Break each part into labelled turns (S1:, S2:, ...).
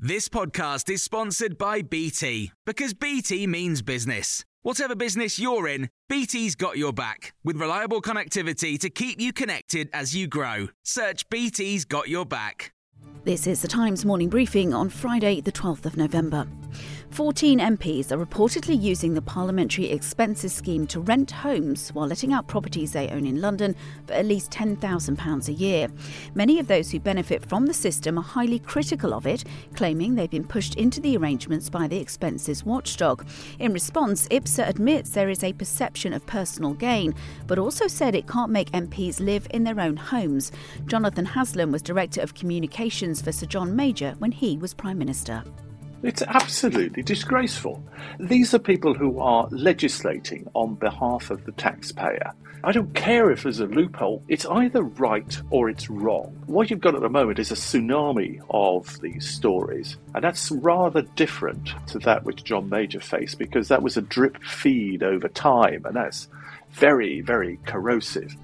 S1: This podcast is sponsored by BT because BT means business. Whatever business you're in, BT's got your back with reliable connectivity to keep you connected as you grow. Search BT's got your back.
S2: This is the Times morning briefing on Friday, the 12th of November. 14 MPs are reportedly using the Parliamentary Expenses Scheme to rent homes while letting out properties they own in London for at least £10,000 a year. Many of those who benefit from the system are highly critical of it, claiming they've been pushed into the arrangements by the expenses watchdog. In response, IPSA admits there is a perception of personal gain, but also said it can't make MPs live in their own homes. Jonathan Haslam was Director of Communications for Sir John Major when he was Prime Minister.
S3: It's absolutely disgraceful. These are people who are legislating on behalf of the taxpayer. I don't care if there's a loophole, it's either right or it's wrong. What you've got at the moment is a tsunami of these stories, and that's rather different to that which John Major faced because that was a drip feed over time, and that's very, very corrosive.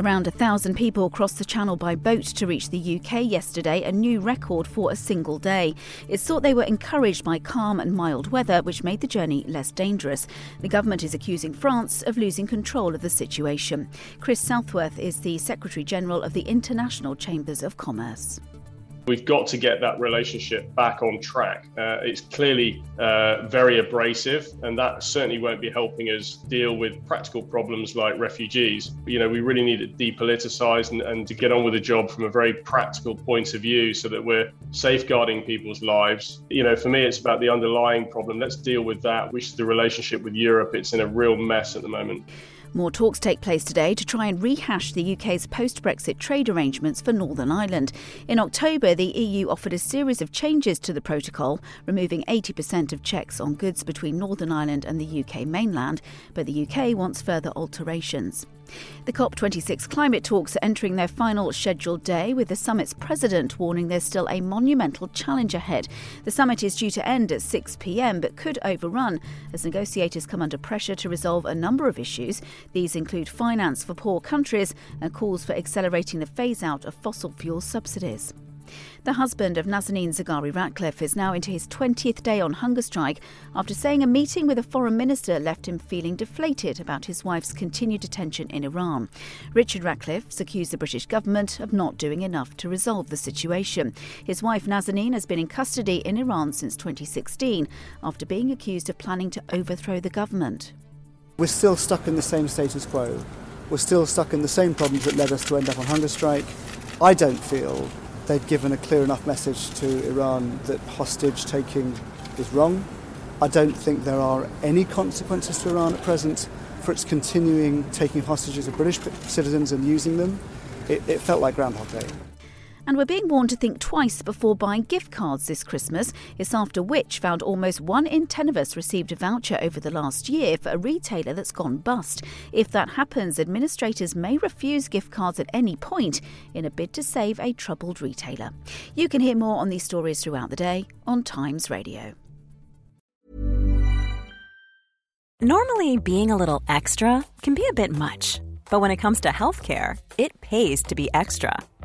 S2: Around a thousand people crossed the channel by boat to reach the UK yesterday, a new record for a single day. It's thought they were encouraged by calm and mild weather, which made the journey less dangerous. The government is accusing France of losing control of the situation. Chris Southworth is the Secretary General of the International Chambers of Commerce.
S4: We've got to get that relationship back on track. Uh, it's clearly uh, very abrasive, and that certainly won't be helping us deal with practical problems like refugees. You know, we really need it depoliticized and, and to get on with the job from a very practical point of view so that we're safeguarding people's lives. You know, for me, it's about the underlying problem. Let's deal with that, which is the relationship with Europe. It's in a real mess at the moment.
S2: More talks take place today to try and rehash the UK's post Brexit trade arrangements for Northern Ireland. In October, the EU offered a series of changes to the protocol, removing 80% of checks on goods between Northern Ireland and the UK mainland, but the UK wants further alterations. The COP26 climate talks are entering their final scheduled day, with the summit's president warning there's still a monumental challenge ahead. The summit is due to end at 6 pm but could overrun as negotiators come under pressure to resolve a number of issues. These include finance for poor countries and calls for accelerating the phase out of fossil fuel subsidies. The husband of Nazanin Zaghari Ratcliffe is now into his 20th day on hunger strike after saying a meeting with a foreign minister left him feeling deflated about his wife's continued detention in Iran. Richard Ratcliffe has accused the British government of not doing enough to resolve the situation. His wife Nazanin has been in custody in Iran since 2016 after being accused of planning to overthrow the government.
S5: We're still stuck in the same status quo. We're still stuck in the same problems that led us to end up on hunger strike. I don't feel they've given a clear enough message to Iran that hostage taking is wrong. I don't think there are any consequences to Iran at present for its continuing taking hostages of British citizens and using them. It, it felt like Groundhog Day.
S2: And we're being warned to think twice before buying gift cards this Christmas. It's after which found almost one in ten of us received a voucher over the last year for a retailer that's gone bust. If that happens, administrators may refuse gift cards at any point in a bid to save a troubled retailer. You can hear more on these stories throughout the day on Times Radio.
S6: Normally, being a little extra can be a bit much, but when it comes to healthcare, it pays to be extra